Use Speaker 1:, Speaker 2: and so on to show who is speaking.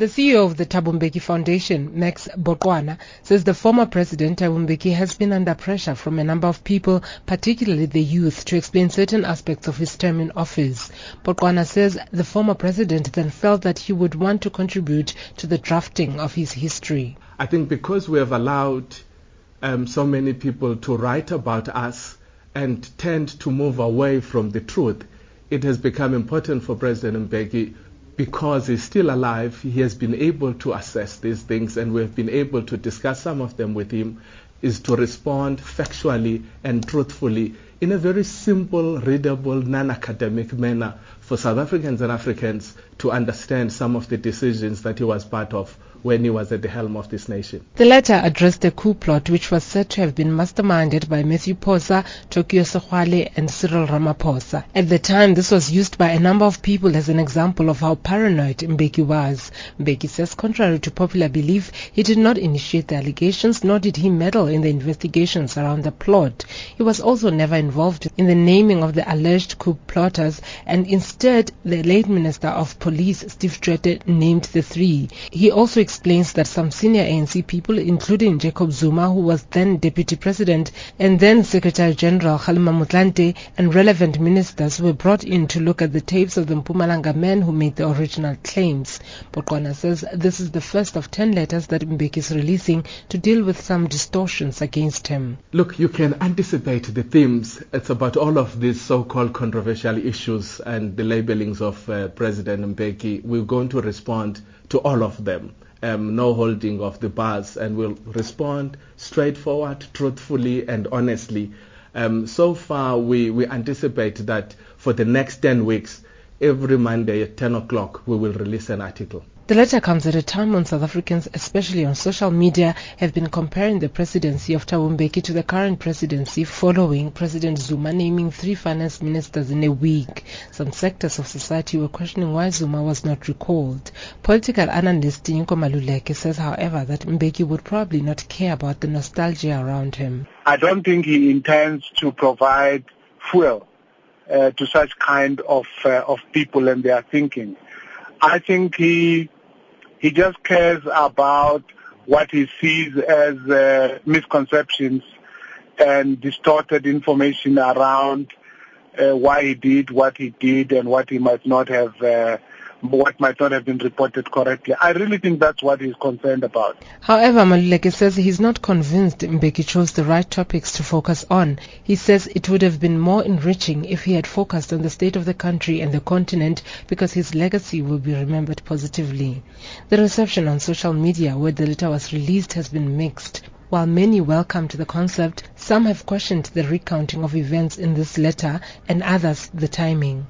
Speaker 1: The CEO of the Thabo Mbeki Foundation, Max Boqwana, says the former president Thabo Mbeki has been under pressure from a number of people, particularly the youth, to explain certain aspects of his term in office. Boqwana says the former president then felt that he would want to contribute to the drafting of his history.
Speaker 2: I think because we have allowed um, so many people to write about us and tend to move away from the truth, it has become important for President Mbeki because he's still alive, he has been able to assess these things and we've been able to discuss some of them with him, is to respond factually and truthfully in a very simple, readable, non-academic manner for South Africans and Africans to understand some of the decisions that he was part of when he was at the helm of this nation.
Speaker 1: The letter addressed the coup plot which was said to have been masterminded by Matthew Phosa, Tokyo Sexwale and Cyril Ramaphosa. At the time, this was used by a number of people as an example of how paranoid Mbeki was. Mbeki says contrary to popular belief, he did not initiate the allegations nor did he meddle in the investigations around the plot. He was also never involved in the naming of the alleged coup plotters and instead the late Minister of Police, Steve Tshwete, named the three. He also explains that some senior ANC people, including Jacob Zuma, who was then Deputy President, and then Secretary General Kgalema Motlanthe, and relevant ministers were brought in to look at the tapes of the Mpumalanga men who made the original claims. Boqwana says this is the first of ten letters that Mbeki is releasing to deal with some distortions against him.
Speaker 2: Look, you can anticipate the themes. It's about all of these so-called controversial issues and the labelings of uh, President Mbeki. We're going to respond to all of them um, no holding of the bars and we'll respond straightforward, truthfully, and honestly. Um, so far, we, we anticipate that for the next 10 weeks, every Monday at 10 o'clock, we will release an article.
Speaker 1: The letter comes at a time when South Africans, especially on social media, have been comparing the presidency of Thabo Mbeki to the current presidency following President Zuma naming three finance ministers in a week. Some sectors of society were questioning why Zuma was not recalled. Political analyst Tinyiko Maluleke says, however, that Mbeki would probably not care about the nostalgia around him.
Speaker 3: I don't think he intends to provide fuel uh, to such kind of uh, of people and their thinking. I think he he just cares about what he sees as uh, misconceptions and distorted information around uh, why he did what he did and what he might not have uh, what might not have been reported correctly. I really think that's what he's concerned about.
Speaker 1: However, Maluleke says he's not convinced Mbeki chose the right topics to focus on. He says it would have been more enriching if he had focused on the state of the country and the continent because his legacy will be remembered positively. The reception on social media where the letter was released has been mixed. While many welcomed the concept, some have questioned the recounting of events in this letter and others the timing.